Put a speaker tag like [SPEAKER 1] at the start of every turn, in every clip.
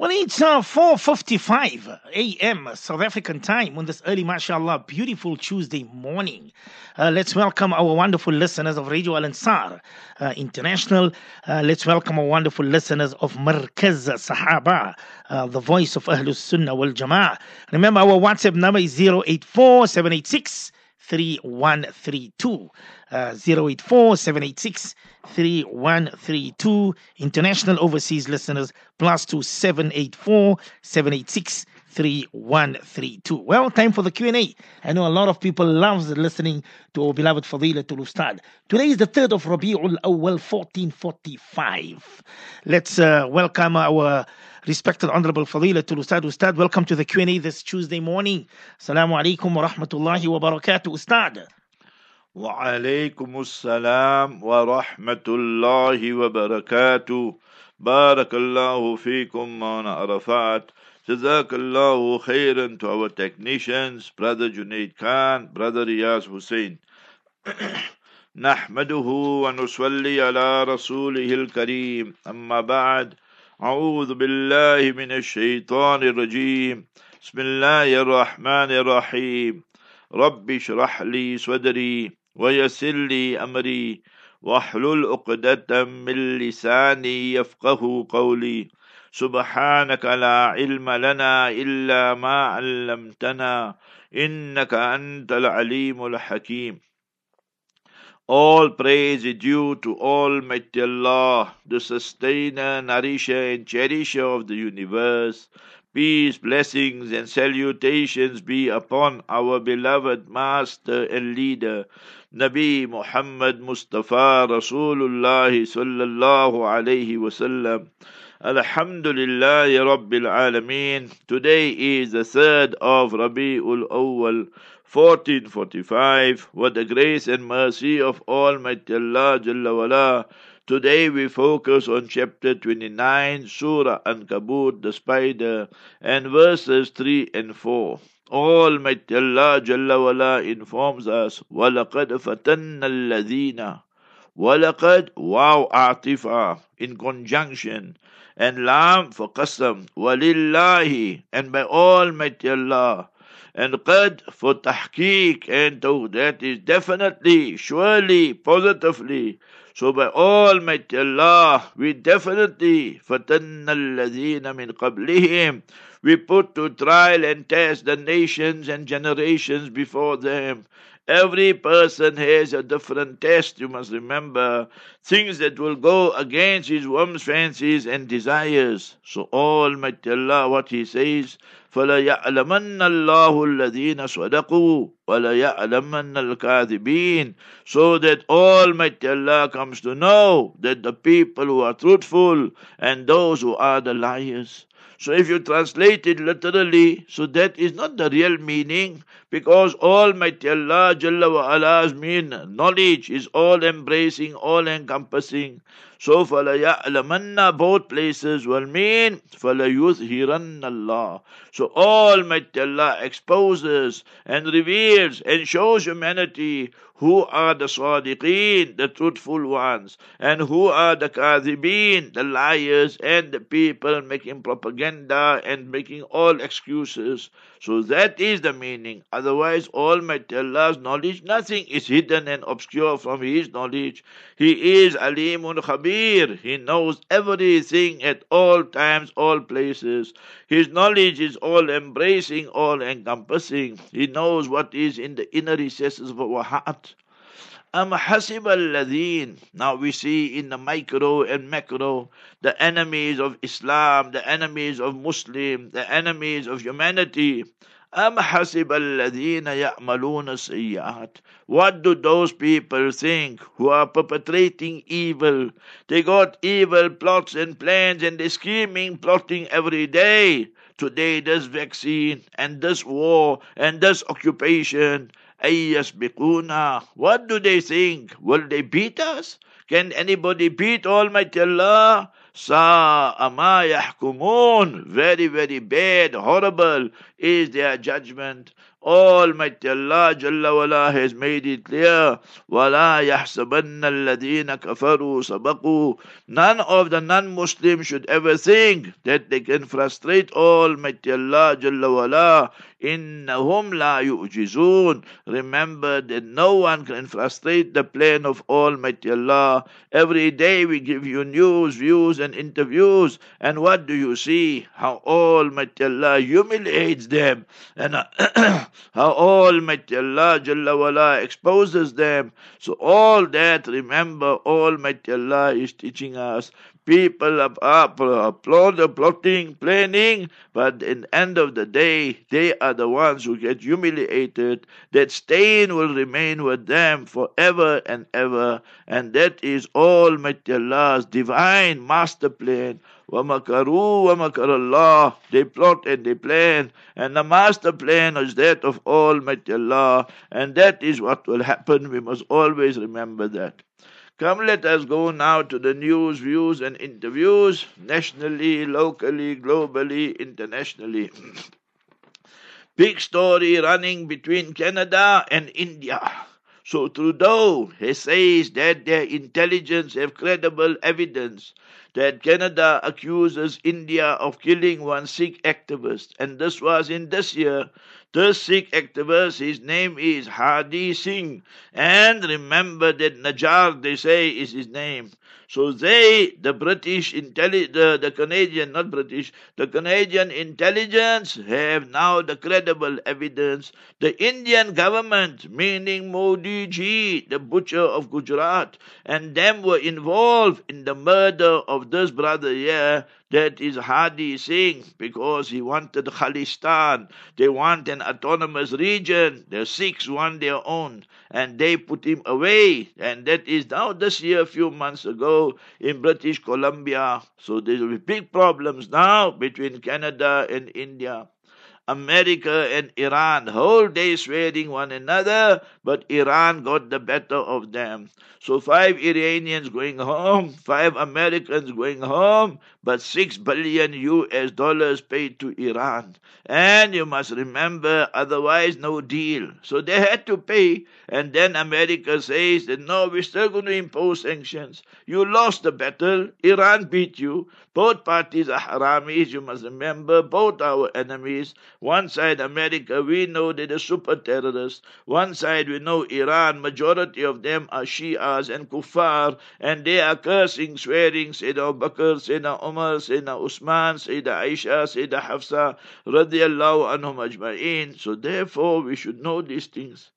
[SPEAKER 1] Well, it's uh, 4.55 a.m. South African time on this early, mashallah, beautiful Tuesday morning. Uh, let's welcome our wonderful listeners of Radio Al Ansar uh, International. Uh, let's welcome our wonderful listeners of Markaz Sahaba, uh, the voice of Ahlus Sunnah wal Jama'ah. Remember, our WhatsApp number is 084 786 3132. Uh, 084 786 3132. International overseas listeners, plus 2784 786 3132. Well, time for the Q&A. I know a lot of people loves listening to our beloved Fadilatul Ustad. Today is the 3rd of Rabi'ul Awal 1445. Let's uh, welcome our respected Honorable Fadilatul Ustad. Ustad, welcome to the Q&A this Tuesday morning. Assalamu alaikum wa rahmatullahi wa barakatuh. Ustad.
[SPEAKER 2] وعليكم السلام ورحمة الله وبركاته بارك الله فيكم مولانا عرفات جزاك الله خيرا to our technicians brother Junaid Khan brother Riyaz Hussein نحمده ونصلي على رسوله الكريم أما بعد أعوذ بالله من الشيطان الرجيم. بسم الله الرحمن الرحيم. رب اشرح لي صدري ويسر لي أمري واحلل عقدة من لساني يفقه قولي. سبحانك لا علم لنا إلا ما علمتنا إنك أنت العليم الحكيم. All praise is due to Almighty Allah, the sustainer, nourisher, and cherisher of the universe. Peace, blessings, and salutations be upon our beloved Master and Leader, Nabi Muhammad Mustafa Rasulullah sallallahu alayhi wasallam. Alhamdulillah Rabbil Alameen. Today is the third of Rabi'ul Awwal, 1445. What the grace and mercy of Almighty Allah Jalla wala. Today we focus on chapter 29, Surah Ankabut, the spider, and verses 3 and 4. Almighty Allah Jalla wala informs us, وَلَقَدْ فَتَنَّ الَّذِينَ وَلَقَدْ wow atifa in conjunction and lam for qasam walillahi and by Almighty Allah and qad for tahqiq and to that is definitely surely positively so by Almighty Allah we definitely fatanna alladhina min qablihim we put to trial and test the nations and generations before them Every person has a different test, you must remember. Things that will go against his whims, fancies, and desires. So Almighty Allah, what He says, فَلَيَعْلَمَنَّ اللَّهُ الَّذِينَ صَدَقُوا وَلَيَعْلَمَنَّ الْكَاذِبِينَ So that Almighty Allah comes to know that the people who are truthful and those who are the liars. So if you translate it literally, so that is not the real meaning, because Almighty Allah Jalla wa Ala's mean knowledge is all embracing, all encompassing. So فَلَيَعْلَمَنَّ both places will mean فَلَيُظْهِرَنَّ Allah. So Almighty Allah exposes and reveals and shows humanity who are the sadiqeen, the truthful ones, and who are the kadhibeen, the liars, and the people making propaganda and making all excuses. So that is the meaning. Otherwise, all Almighty Allah's knowledge, nothing is hidden and obscure from His knowledge. He is Alimun Khabir. He knows everything at all times, all places. His knowledge is all embracing, all encompassing. He knows what is in the inner recesses of our heart. Am Now we see in the micro and macro the enemies of Islam, the enemies of Muslim, the enemies of humanity. Am hasib al-ladhina ya'maluna sayyat. What do those people think who are perpetrating evil? They got evil plots and plans and they're scheming, plotting every day. Today this vaccine and this war and this occupation أَيَّسْبِقُونَ What do they think? Will they beat us? Can anybody beat Almighty Allah? Sa'a ma yahkumun. Very, very bad, horrible is their judgment. Almighty Allah Jalla wala has made it clear. وَلَا يَحْسَبَنَّ الَّذِينَ كَفَرُوا سَبَقُوا None of the non-Muslims should ever think that they can frustrate Almighty Allah Jalla wala إنهم لا يؤجزون Remember that no one can frustrate the plan of Almighty Allah. Every day we give you news, views and interviews. And what do you see? How Almighty Allah humiliates them. And how Almighty Allah Jalla wala exposes them. So all that, remember, Almighty Allah is teaching us People are, are plotting, planning, but in the end of the day, they are the ones who get humiliated. That stain will remain with them forever and ever. And that is Almighty Allah's divine master plan. وَمَكَرُوا وَمَكَرَ اللَّهِ They plot and they plan. And the master plan is that of Almighty Allah. And that is what will happen. We must always remember that. Come, let us go now to the news, views, and interviews, nationally, locally, globally, internationally. Big story running between Canada and India. So Trudeau he says that their intelligence have credible evidence that Canada accuses India of killing one Sikh activist, and this was in this year. The Sikh activist, his name is Hadi Singh. And remember that Nijjar, they say, is his name. So they, the British intelli- the, the Canadian, not British, the Canadian intelligence have now the credible evidence. The Indian government, meaning Modi ji, the butcher of Gujarat, and them were involved in the murder of this brother here, that is Hadi Singh, because he wanted Khalistan. They want an autonomous region. The Sikhs want their own and they put him away. And that is now this year, a few months ago, in British Columbia. So there will be big problems now between Canada and India. America and Iran, whole day swearing one another, but Iran got the better of them. So five Iranians going home, five Americans going home, but six billion US dollars paid to Iran. And you must remember, otherwise no deal. So they had to pay, and then America says that no, we're still going to impose sanctions. You lost the battle, Iran beat you. Both parties are haramis, you must remember, both our enemies. One side America, we know they're the super terrorists. One side we know Iran, majority of them are Shias and Kuffar, and they are cursing, swearing, Sayyidina Abu Bakr, Sayyidina Umar, Sayyidina Usman, Sayyidina Aisha, Sayyidina Hafsa, radiallahu anhum ajma'in. So therefore we should know these things.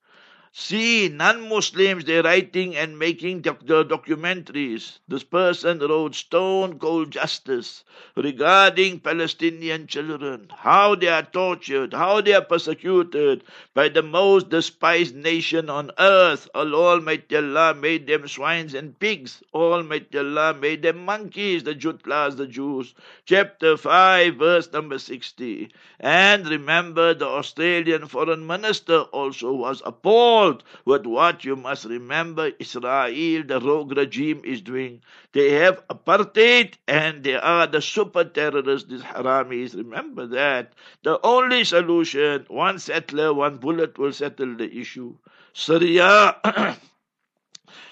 [SPEAKER 2] See, non-Muslims, they're writing and making doc- documentaries. This person wrote Stone Cold Justice regarding Palestinian children, how they are tortured, how they are persecuted by the most despised nation on earth. Almighty Allah made them swines and pigs. Almighty Allah made them monkeys, the Jutlas, the Jews. Chapter 5, verse number 60. And remember, the Australian foreign minister also was appalled with what you must remember Israel, the rogue regime, is doing. They have apartheid and they are the super terrorists, these haramis. Remember that. The only solution, one settler, one bullet will settle the issue. Syria.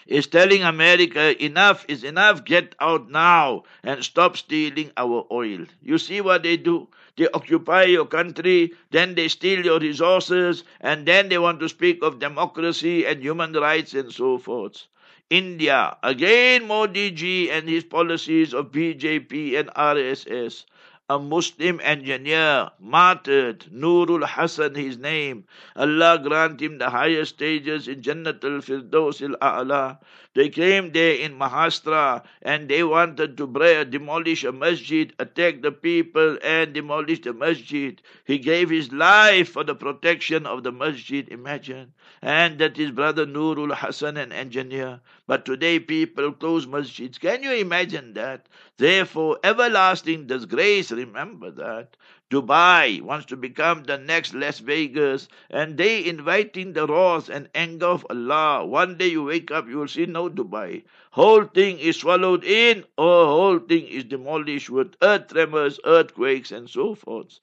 [SPEAKER 2] is telling America enough is enough, get out now and stop stealing our oil. You see what they do? They occupy your country, then they steal your resources, and then they want to speak of democracy and human rights and so forth. India, again Modi ji and his policies of BJP and RSS a Muslim engineer, martyred, Nurul Hasan his name. Allah grant him the highest stages in Jannatul Firdaus al-A'la. They came there in Maharashtra and they wanted to break, demolish a masjid, attack the people and demolish the masjid. He gave his life for the protection of the masjid, imagine. And that is brother Nurul Hasan, an engineer. But today people close masjids. Can you imagine that? Therefore, everlasting disgrace, remember that. Dubai wants to become the next Las Vegas, and they inviting the wrath and anger of Allah. One day you wake up, you will see no Dubai. Whole thing is swallowed in, or whole thing is demolished with earth tremors, earthquakes, and so forth.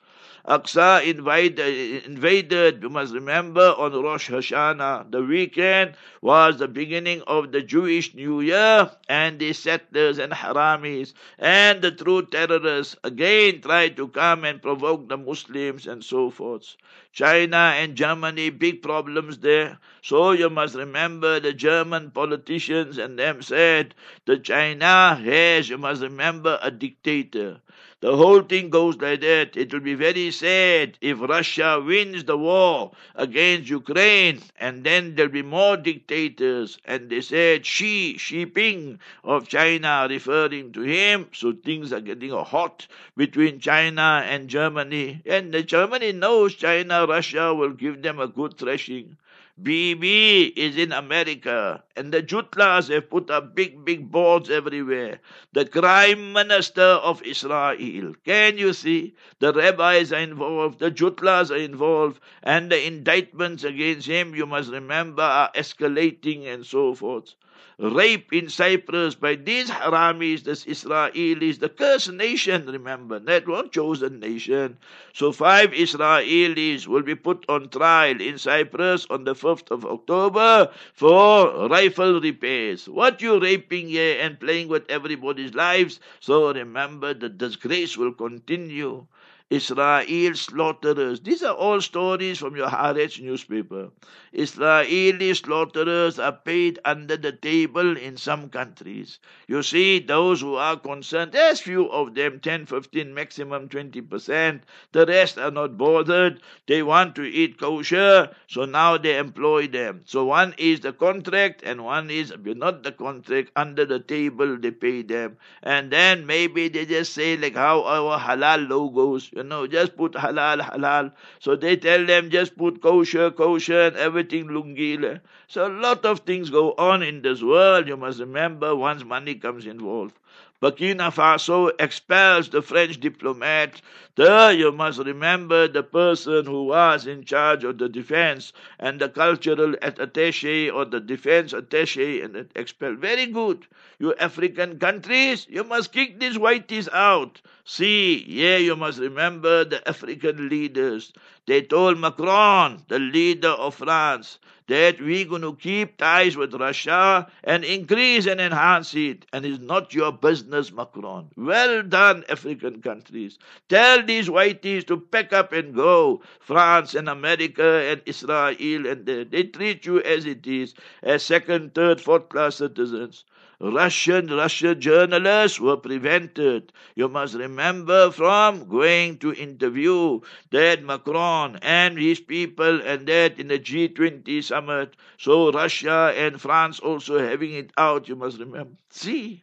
[SPEAKER 2] Aqsa invaded, invaded, you must remember, on Rosh Hashanah. The weekend was the beginning of the Jewish New Year, and the settlers and haramis and the true terrorists again tried to come and provoke the Muslims and so forth. China and Germany, big problems there. So you must remember the German politicians and them said that China has, you must remember, a dictator. The whole thing goes like that. It will be very sad if Russia wins the war against Ukraine and then there'll be more dictators. And they said Xi Xi Jinping of China referring to him. So things are getting hot between China and Germany. And Germany knows China, Russia will give them a good thrashing. Bibi is in America, and the Jutlas have put up big, big boards everywhere. The crime minister of Israel. Can you see? The rabbis are involved, the Jutlas are involved, and the indictments against him, you must remember, are escalating and so forth rape in Cyprus by these Haramis, the Israelis, the cursed nation, remember, that one chosen nation. So five Israelis will be put on trial in Cyprus on the 5th of October for rifle repairs. What you raping here and playing with everybody's lives? So remember the disgrace will continue. Israel slaughterers. These are all stories from your Haaretz newspaper. Israeli slaughterers are paid under the table in some countries. You see, those who are concerned, there's few of them, 10, 15, maximum 20%. The rest are not bothered. They want to eat kosher, so now they employ them. So one is the contract and one is not the contract. Under the table, they pay them. And then maybe they just say like how our halal logos you know, just put halal, halal. So they tell them just put kosher, kosher, and everything lungile. So a lot of things go on in this world. You must remember once money comes involved. Burkina Faso expels the French diplomat. There you must remember the person who was in charge of the defense and the cultural attaché or the defense attaché and expelled. Very good. You African countries, you must kick these whiteys out. See, yeah, you must remember the African leaders. They told Macron, the leader of France, that we're going to keep ties with Russia and increase and enhance it. And it's not your business, Macron. Well done, African countries. Tell these whiteys to pack up and go. France and America and Israel, and they, they treat you as it is, as second, third, fourth class citizens. Russian Russian journalists were prevented. You must remember from going to interview that Macron and his people and that in the G20 summit. So Russia and France also having it out. You must remember. See,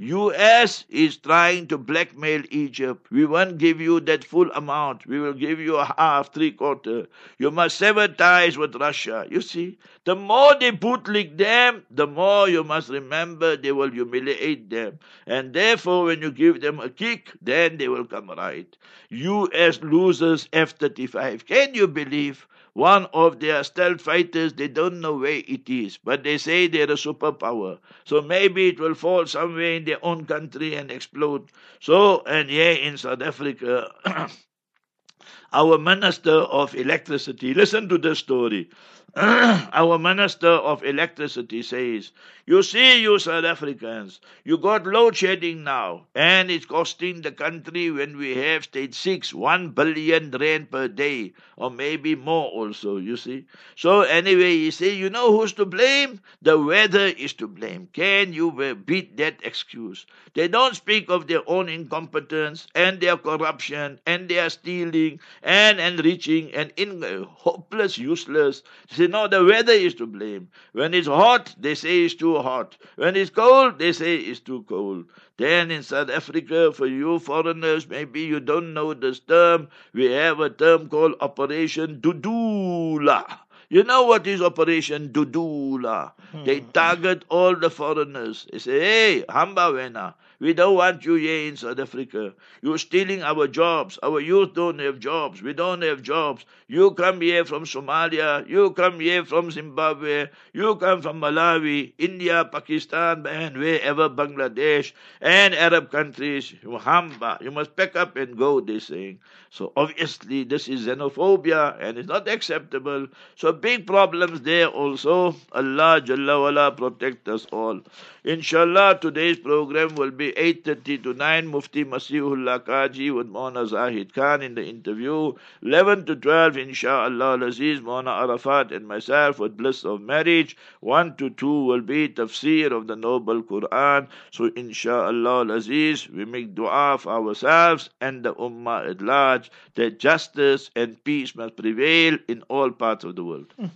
[SPEAKER 2] US is trying to blackmail Egypt. We won't give you that full amount. We will give you a half, three quarter. You must sever ties with Russia. You see, the more they bootleg them, the more you must remember they will humiliate them. And therefore, when you give them a kick, then they will come right. US loses F-35. Can you believe? One of their stealth fighters, they don't know where it is, but they say they're a superpower. So maybe it will fall somewhere in their own country and explode. So, and here in South Africa, our Minister of Electricity, listen to this story. our Minister of Electricity says, You see, you South Africans, you got load shedding now, and it's costing the country when we have stage six, one billion rand per day, or maybe more also, you see. So, anyway, you say, You know who's to blame? The weather is to blame. Can you beat that excuse? They don't speak of their own incompetence and their corruption and their stealing and enriching and in, uh, hopeless, useless They say, no, the weather is to blame. When it's hot, they say it's too hot. When it's cold, they say it's too cold. Then in South Africa, for you foreigners, maybe you don't know this term, we have a term called Operation Dudula. You know what is Operation Dudula? Hmm. They target all the foreigners. They say, hey, Hamba Wena, We don't want you here in South Africa. You're stealing our jobs. Our youth don't have jobs. We don't have jobs. You come here from Somalia. You come here from Zimbabwe. You come from Malawi, India, Pakistan, and wherever, Bangladesh, and Arab countries. You hamba. You must pack up and go, they're saying. So obviously this is xenophobia and it's not acceptable. So big problems there also. Allah Jalla wala protect us all. Inshallah, today's program will be 8.30 to 9. Mufti Masihullah Kaji with Moulana Zahid Khan in the interview. 11 to 12, Inshallah, Aziz, Moulana Arafat and myself with bliss of marriage. 1 to 2 will be tafsir of the Noble Quran. So Inshallah, Aziz, we make dua for ourselves and the Ummah at large that justice and peace must prevail in all parts of the world.
[SPEAKER 1] Mm.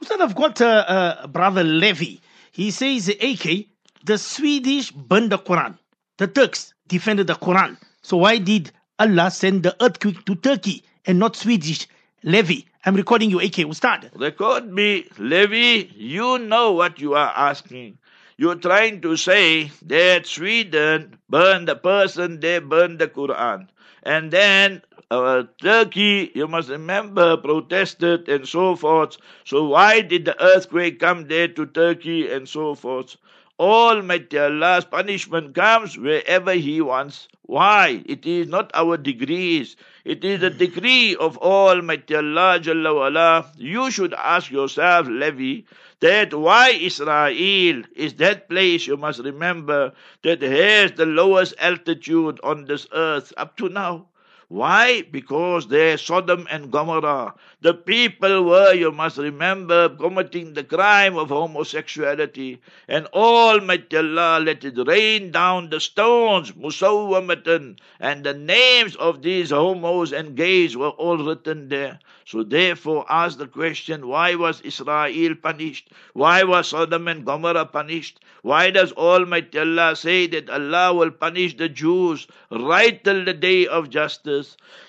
[SPEAKER 1] Ustad, I've got uh, uh, brother Levy. He says, AK, the Swedish burned Quran. The Turks defended the Quran. So why did Allah send the earthquake to Turkey and not Swedish? Levy, I'm recording you, AK. Ustad.
[SPEAKER 2] Record me, Levy. You know what you are asking. You're trying to say that Sweden burned the person, they burned the Quran. And then uh, Turkey, you must remember, protested and so forth. So why did the earthquake come there to Turkey and so forth? Almighty Allah's punishment comes wherever He wants. Why? It is not our degrees. It is the decree of Almighty Allah Jalla wala. You should ask yourself, Levi, that why Israel is that place you must remember that has the lowest altitude on this earth up to now. Why? Because they're Sodom and Gomorrah. The people were, you must remember, committing the crime of homosexuality. And Almighty Allah let it rain down the stones, Musawwamatan. And the names of these homos and gays were all written there. So therefore ask the question, why was Israel punished? Why was Sodom and Gomorrah punished? Why does Almighty Allah say that Allah will punish the Jews right till the day of justice?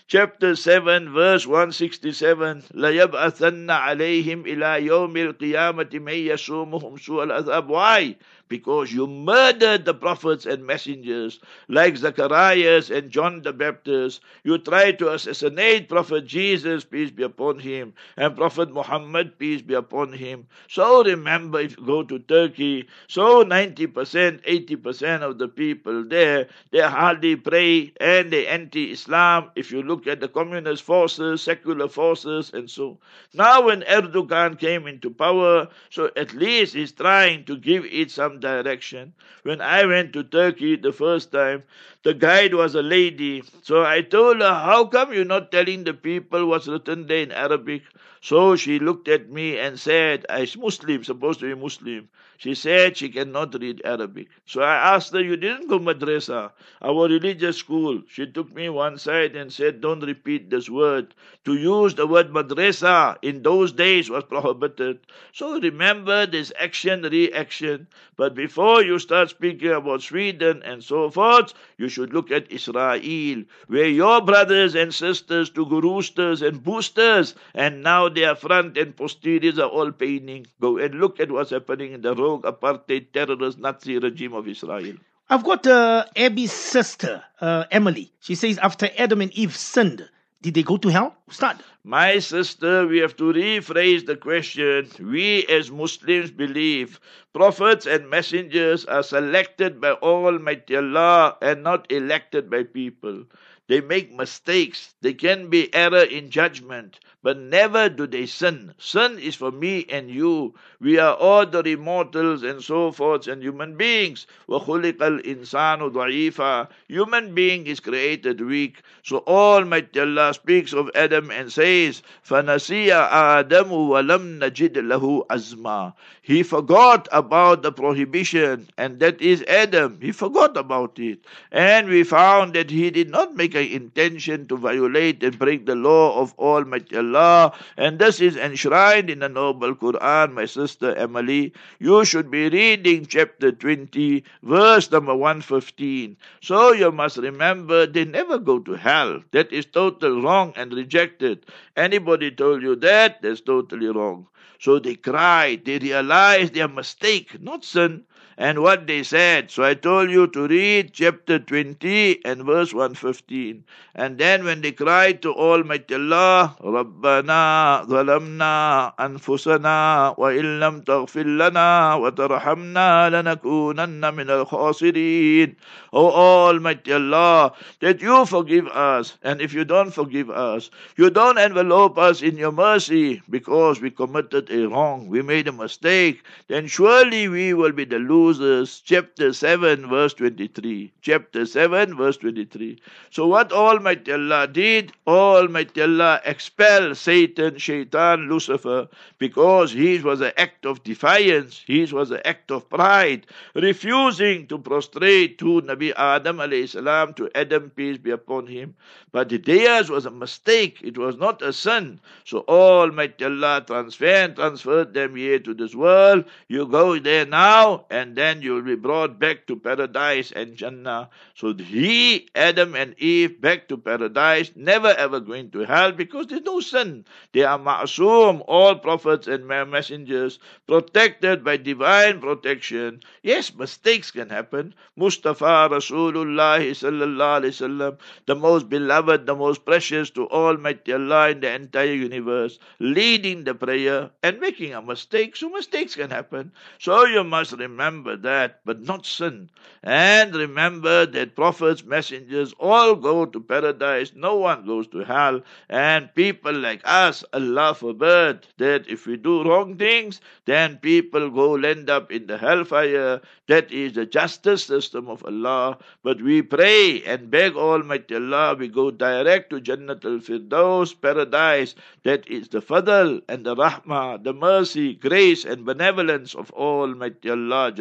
[SPEAKER 2] Chapter 7, verse 167 لَيَبْعَثَنَّ عَلَيْهِمْ إِلَى يَوْمِ الْقِيَامَةِ مَنْ يَسُومُهُمْ سُوءَ الْعَذَابِ Why? Because you murdered the prophets and messengers like Zacharias and John the Baptist. You tried to assassinate Prophet Jesus, peace be upon him, and Prophet Muhammad, peace be upon him. So remember, if you go to Turkey, so 90%, 80% of the people there, they hardly pray and they anti-Islam. If you look at the communist forces, secular forces, and so. Now when Erdogan came into power, so at least he's trying to give it some direction. When I went to Turkey the first time, the guide was a lady. So I told her, How come you're not telling the people what's written there in Arabic? So she looked at me and said, I'm Muslim, supposed to be Muslim. She said she cannot read Arabic. So I asked her, You didn't go madrasa, our religious school. She took me one side and said, Don't repeat this word. To use the word madrasa in those days was prohibited. So remember this action, reaction. But before you start speaking about Sweden and so forth, you should look at Israel, where your brothers and sisters took roosters and boosters, and now their front and posteriors are all paining. Go and look at what's happening in the apartheid terrorist Nazi regime of Israel.
[SPEAKER 1] I've got uh, Abby's sister, uh, Emily. She says after Adam and Eve sinned, did they go to hell? Start.
[SPEAKER 2] My sister, we have to rephrase the question. We as Muslims believe prophets and messengers are selected by Almighty Allah and not elected by people. They make mistakes. They can be error in judgment but never do they sin. Sin is for me and you. We are ordinary mortals and so forth and human beings. وَخُلِقَ الْإِنسَانُ ضَعِيفًا Human being is created weak. So Almighty Allah speaks of Adam and says, فَنَسِيَ آدَمُ وَلَمْ نَجِدْ لَهُ أَزْمًا He forgot about the prohibition and that is Adam. He forgot about it. And we found that he did not make an intention to violate and break the law of Almighty Allah Allah. And this is enshrined in the Noble Quran, my sister Emily. You should be reading chapter 20, verse number 115. So you must remember they never go to hell. That is totally wrong and rejected. Anybody told you that, that's totally wrong. So they cried, they realized their mistake, not sin and what they said. So I told you to read chapter 20 and verse 115. And then when they cried to Almighty Allah, رَبَّنَا ظَلَمْنَا أَنفُسَنَا وَإِن لَمْ تَغْفِرْ لَنَا وَتَرْحَمْنَا لَنَكُونَنَّ مِنَ الْخَاسِرِينَ O Almighty Allah, that you forgive us. And if you don't forgive us, you don't envelope us in your mercy because we committed a wrong, we made a mistake, then surely we will be the losers. Chapter 7, verse 23. Chapter 7, verse 23. So what Almighty Allah did, Almighty Allah expelled Satan, Shaitan, Lucifer, because his was an act of defiance, his was an act of pride, refusing to prostrate to Nabi Adam salam, to Adam, peace be upon him. But theirs was a mistake, it was not a sin. So Almighty Allah transferred, transferred them here to this world. You go there now, and then you will be brought back to paradise and Jannah. So he, Adam and Eve, back to paradise, never ever going to hell because there's no sin. They are ma'asum, all prophets and messengers, protected by divine protection. Yes, mistakes can happen. Mustafa Rasulullah sallallahu alaihi wasallam, the most beloved, the most precious to Almighty Allah in the entire universe, leading the prayer and making a mistake. So mistakes can happen. So you must remember that, but not sin. And remember that prophets, messengers all go to paradise. No one goes to hell. And people like us, Allah forbid, that if we do wrong things, then people go end up in the hellfire. That is the justice system of Allah. But we pray and beg Almighty Allah, we go direct to Jannat al-Firdaus, paradise. That is the fadl and the rahmah, the mercy, grace and benevolence of Almighty Allah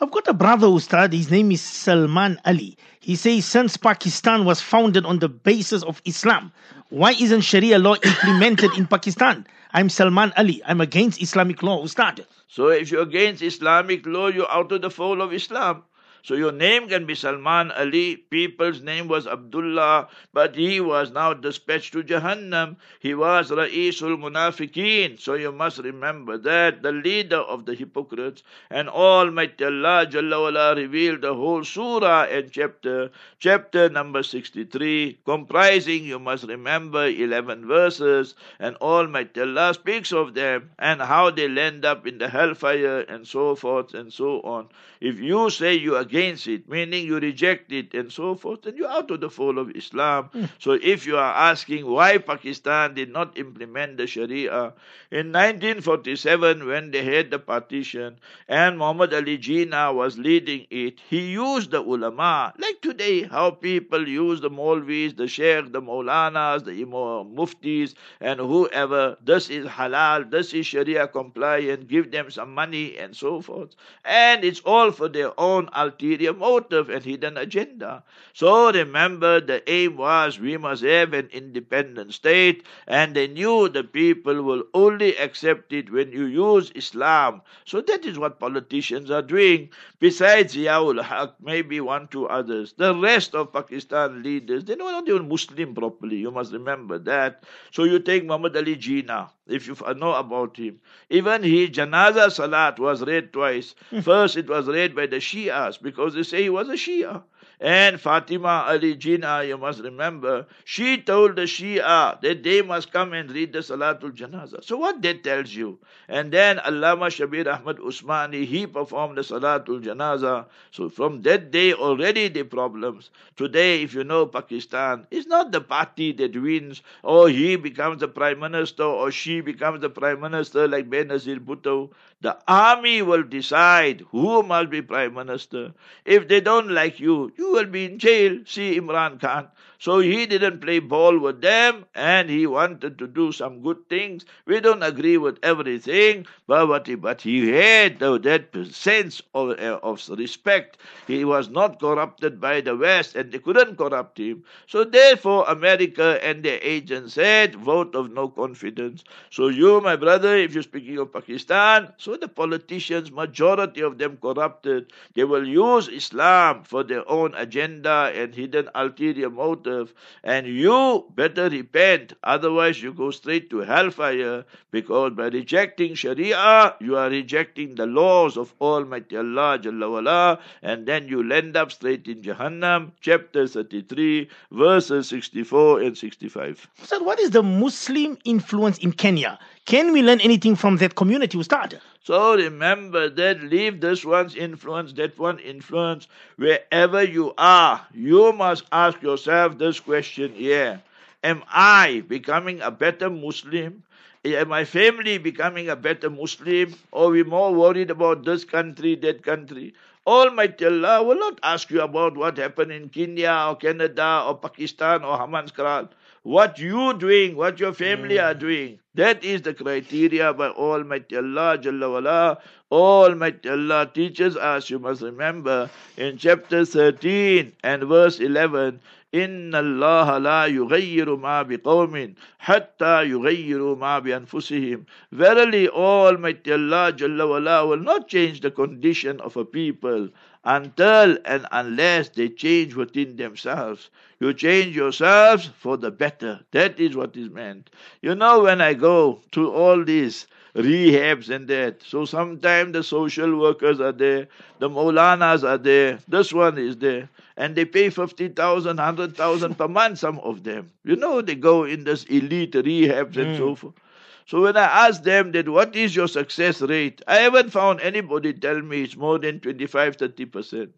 [SPEAKER 1] I've got a brother, Ustad. His name is Salman Ali. He says since Pakistan was founded on the basis of Islam, why isn't Sharia law implemented in Pakistan? I'm Salman Ali. I'm against Islamic law, Ustad.
[SPEAKER 2] So if you're against Islamic law, you're out of the fold of Islam. So your name can be Salman Ali. People's name was Abdullah, but he was now dispatched to Jahannam. He was Ra'isul Munafiqeen. So you must remember that the leader of the hypocrites and Almighty Allah Jalla wala revealed the whole surah and chapter, chapter number 63, comprising, you must remember, 11 verses, and Almighty Allah speaks of them and how they'll end up in the hellfire and so forth and so on. If you say you are against it, meaning you reject it and so forth, then you're out of the fold of Islam. Mm. So if you are asking why Pakistan did not implement the Sharia, in 1947 when they had the partition and Muhammad Ali Jinnah was leading it, he used the ulama, like today how people use the Maulvis, the Sheikh, the Maulanas, the Imam, Muftis and whoever, this is halal, this is Sharia compliant, give them some money and so forth. And it's all for their own ultimate ulterior motive and hidden agenda. So remember, the aim was we must have an independent state, and they knew the people will only accept it when you use Islam. So that is what politicians are doing. Besides Ziaul Haq, maybe one, two others. The rest of Pakistan leaders, they are not even Muslim properly. You must remember that. So you take Muhammad Ali Jinnah if you know about him. Even his janaza salat was read twice. Hmm. First, it was read by the Shias because they say he was a Shia. And Fatima Ali Jinnah, you must remember, she told the Shia that they must come and read the Salatul Janazah. So what that tells you? And then Allama Shabir Ahmad Usmani, he performed the Salatul Janazah. So from that day already the problems. Today, if you know Pakistan, it's not the party that wins, or he becomes the prime minister, or she becomes the prime minister like Benazir Bhutto. The army will decide who must be prime minister. If they don't like you, you will be in jail. See Imran Khan. So he didn't play ball with them and he wanted to do some good things. We don't agree with everything, but, but, he, but he had that sense of, uh, of respect. He was not corrupted by the West and they couldn't corrupt him. So therefore, America and their agents said, vote of no confidence. So you, my brother, if you're speaking of Pakistan, so the politicians, majority of them corrupted, they will use Islam for their own agenda and hidden ulterior motive. And you better repent, otherwise, you go straight to hellfire because by rejecting Sharia, you are rejecting the laws of Almighty Allah, Jalla and then you'll end up straight in Jahannam. Chapter 33, verses 64 and 65.
[SPEAKER 1] So, what is the Muslim influence in Kenya? Can we learn anything from that community who started?
[SPEAKER 2] So remember that leave this one's influence, that one influence, wherever you are, you must ask yourself this question here. Am I becoming a better Muslim? Eh, am my family becoming a better Muslim? Or are we more worried about this country, that country? Almighty Allah will not ask you about what happened in Kenya or Canada or Pakistan or Hammanskraal What you doing, what your family mm. are doing. That is the criteria by Almighty Allah Jalla wala. Almighty Allah teaches us, you must remember, in chapter 13 and verse 11, إن الله لا يغير ما بقوم حتى يغيروا ما بأنفسهم Verily Almighty Allah Jalla wala will not change the condition of a people until and unless they change within themselves. You change yourselves for the better. That is what is meant. You know, when I go to all these rehabs and that, so sometimes the social workers are there, the Maulanas are there, this one is there, and they pay 50,000, 100,000 per month, some of them. You know, they go in this elite rehabs mm. and so mm. forth. So when I ask them that what is your success rate, I haven't found anybody tell me it's more than 25, 30%.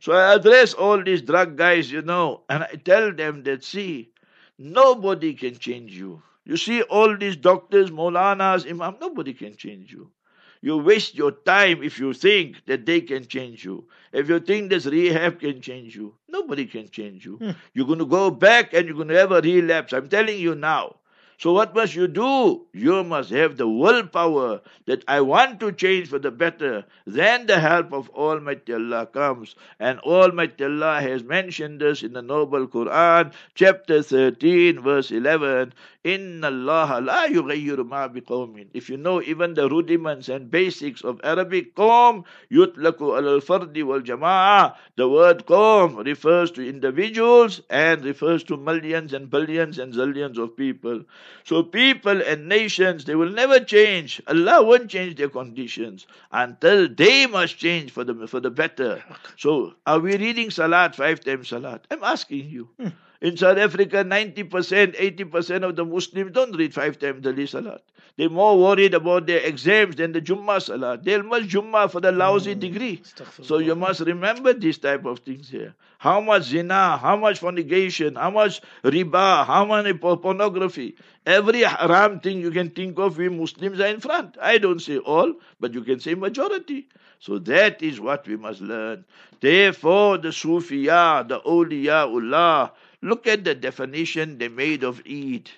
[SPEAKER 2] So I address all these drug guys, you know, and I tell them that see, nobody can change you. You see all these doctors, Maulanas, Imam, nobody can change you. You waste your time if you think that they can change you. If you think this rehab can change you, nobody can change you. Hmm. You're going to go back and you're going to have a relapse. I'm telling you now. So what must you do? You must have the willpower that I want to change for the better. Then the help of Almighty Allah comes. And Almighty Allah has mentioned this in the Noble Quran, chapter 13, verse 11. Inna Allah la yughayyiru ma biqawmin. If you know even the rudiments and basics of Arabic, qawm yutlaku al fardi wal jama'ah. The word qawm refers to individuals and refers to millions and billions and zillions of people. So people and nations, they will never change. Allah won't change their conditions until they must change for the, for the better. So are we reading Salat, five times Salat? I'm asking you. Hmm. In South Africa, 90%, 80% of the Muslims don't read five times daily salat. They're more worried about their exams than the Jummah salat. They'll must Jummah for the lousy mm. degree. So you must remember these type of things here. How much zina, how much fornication, how much riba, how many pornography. Every haram thing you can think of, we Muslims are in front. I don't say all, but you can say majority. So that is what we must learn. Therefore, the Sufiya, the Awliyaullah, Look at the definition they made of Eid.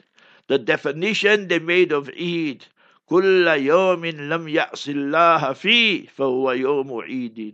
[SPEAKER 2] The definition they made of Eid. كل يوم لم يعص الله فيه فهو يوم عيد.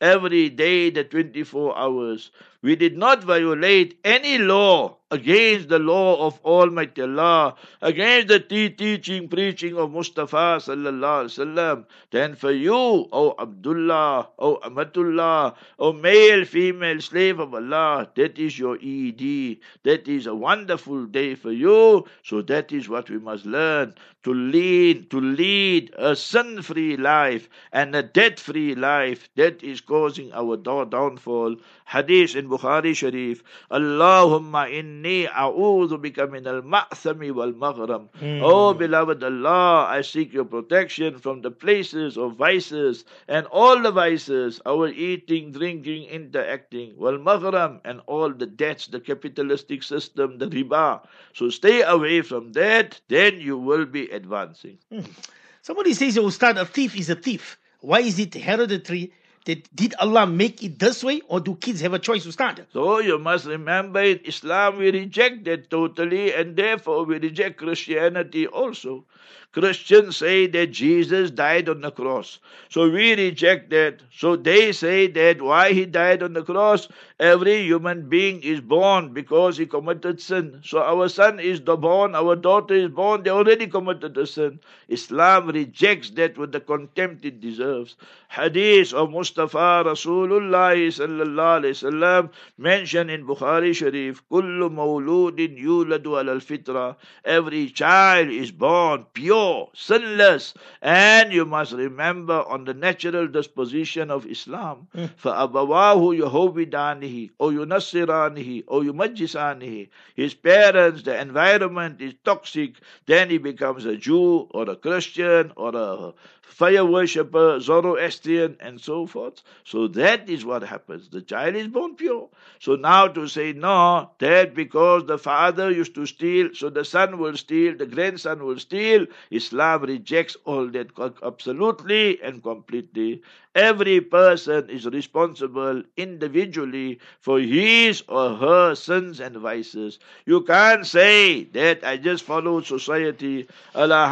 [SPEAKER 2] Every day, the 24 hours, we did not violate any law against the law of Almighty Allah, against the teaching, preaching of Mustafa sallallahu alaihi wasallam, then for you, O Abdullah, O Amatullah, O male, female slave of Allah, that is your Eid. That is a wonderful day for you. So that is what we must learn to lead, to lead a sin-free life and a debt-free life. That is causing our downfall. Hadith in Bukhari Sharif. Allahumma inni a'udhu bika min al-ma'thami wal-maghram. Mm. Oh beloved Allah, I seek your protection from the places of vices and all the vices, our eating, drinking, interacting, wal-maghram and all the debts, the capitalistic system, the riba. So stay away from that, then you will be advancing. Mm.
[SPEAKER 1] Somebody says, oh, start a thief is a thief. Why is it hereditary that did Allah make it this way, or do kids have a choice to start?
[SPEAKER 2] So you must remember in Islam we reject that totally, and therefore we reject Christianity also. Christians say that Jesus died on the cross. So we reject that. So they say that why he died on the cross, every human being is born because he committed sin. So our son is born, our daughter is born, they already committed a sin. Islam rejects that with the contempt it deserves. Hadith of Mustafa Rasulullah sallallahu alayhi wasallam mentioned in Bukhari Sharif, كل مولود يولد على الفطرة. Every child is born pure, sinless, and you must remember on the natural disposition of Islam. فأبواه anhi or yunassir anhi or yumajjis anhi. His parents, the environment is toxic. Then he becomes a Jew or a Christian or a fire worshipper, Zoroastrian, and so forth. So that is what happens. The child is born pure. So now to say no, that because the father used to steal, so the son will steal, the grandson will steal, Islam rejects all that absolutely and completely. Every person is responsible individually for his or her sins and vices. You can't say that I just follow society. Allah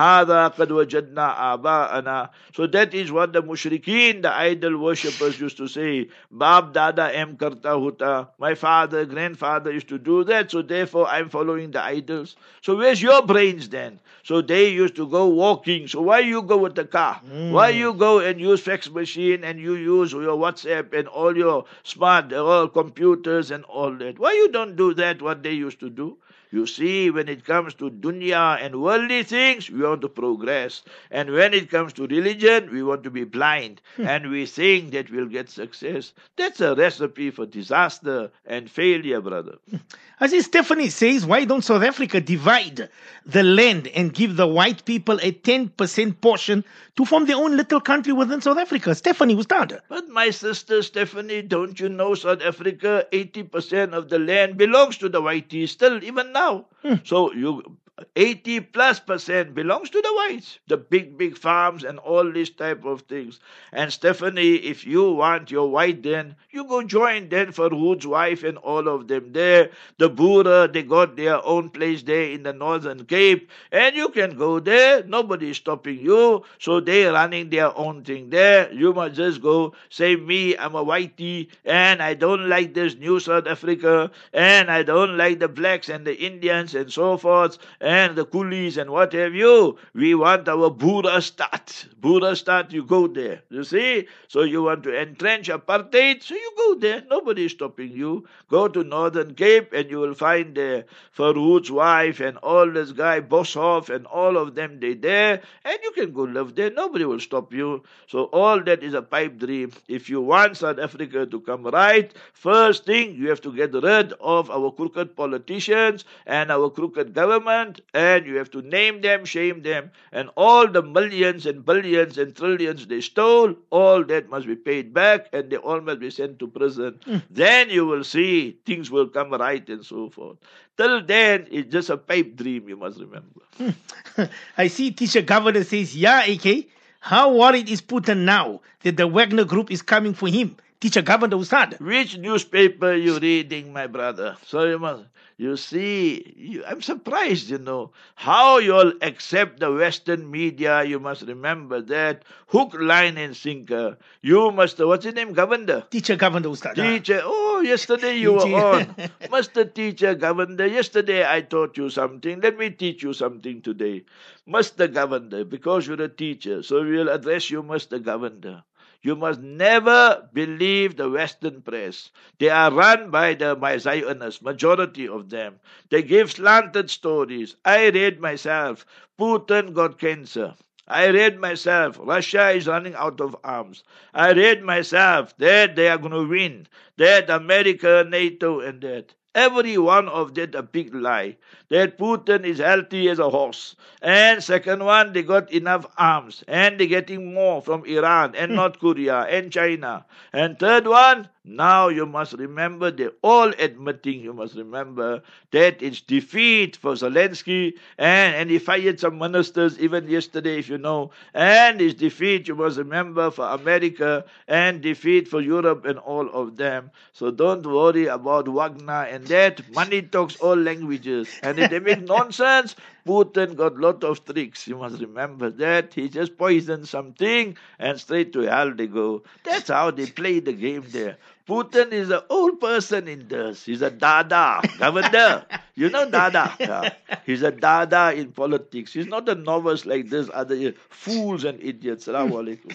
[SPEAKER 2] So that is what the mushrikeen, the idol worshippers used to say. Bab dada em karta huta. My father, grandfather used to do that, so therefore I'm following the idols. So where's your brains then? So they used to go walking. So why you go with the car? Mm. Why you go and use fax machine and you use your WhatsApp and all your smart all computers and all that? Why you don't do that what they used to do? You see, when it comes to dunya and worldly things, we want to progress. And when it comes to religion, we want to be blind. Hmm. and we think that we'll get success. That's a recipe for disaster and failure, brother.
[SPEAKER 1] Hmm. As Stephanie says, why don't South Africa divide the land and give the white people a 10% portion to form their own little country within South Africa? Stephanie, was that?
[SPEAKER 2] But my sister Stephanie, don't you know South Africa, 80% of the land belongs to the whiteys still, even now. Hmm. So you 80 plus percent belongs to the whites, the big, big farms and all these type of things. And Stephanie, if you want your white then, you go join then Verwoerd's wife and all of them there. The Boere, they got their own place there in the Northern Cape, and you can go there. Nobody is stopping you. So they're running their own thing there. You must just go say, me, I'm a whitey, and I don't like this new South Africa, and I don't like the blacks and the Indians and so forth and the coolies and what have you. We want our Boer stat. Boer stat, you go there. You see? So you want to entrench apartheid, so you go there. Nobody is stopping you. Go to Northern Cape and you will find the Verwoerd's wife and all this guy, Boshoff and all of them, they there. And you can go live there. Nobody will stop you. So all that is a pipe dream. If you want South Africa to come right, first thing, you have to get rid of our crooked politicians and our crooked government and you have to name them, shame them, and all the millions and billions and trillions they stole, all that must be paid back and they all must be sent to prison. Mm. Then you will see things will come right and so forth. Till then, it's just a pipe dream, you must remember.
[SPEAKER 1] Mm. I see teacher governor says, yeah, AK, how worried is Putin now that the Wagner group is coming for him? Teacher Governor Ustad.
[SPEAKER 2] Which newspaper you reading, my brother? So you must you see, you, I'm surprised, you know, how you all accept the Western media. You must remember that hook, line, and sinker. You must, what's your name, Governor?
[SPEAKER 1] Teacher Governor Ustad.
[SPEAKER 2] Teacher, oh, yesterday you were on. Master Teacher Governor, yesterday I taught you something. Let me teach you something today. Master Governor, because you're a teacher, so we'll address you, Master Governor. You must never believe the Western press. They are run by the by Zionists, majority of them. They give slanted stories. I read myself, Putin got cancer. I read myself, Russia is running out of arms. I read myself that they are going to win, that America, NATO, and that. Every one of that a big lie. That Putin is healthy as a horse. And second one, they got enough arms. And they're getting more from Iran and hmm. North Korea and China. And third one, Now you must remember, they're all admitting, you must remember, that it's defeat for Zelensky and, and he fired some ministers even yesterday, if you know, and it's defeat, you must remember, for America and defeat for Europe and all of them. So don't worry about Wagner and that. Money talks all languages. And if they make nonsense, Putin got lot of tricks. You must remember that. He just poisoned something and straight to hell they go. That's how they play the game there. Putin is an old person in this. He's a dada, governor. you know dada. Yeah. He's a dada in politics. He's not a novice like this other fools and idiots.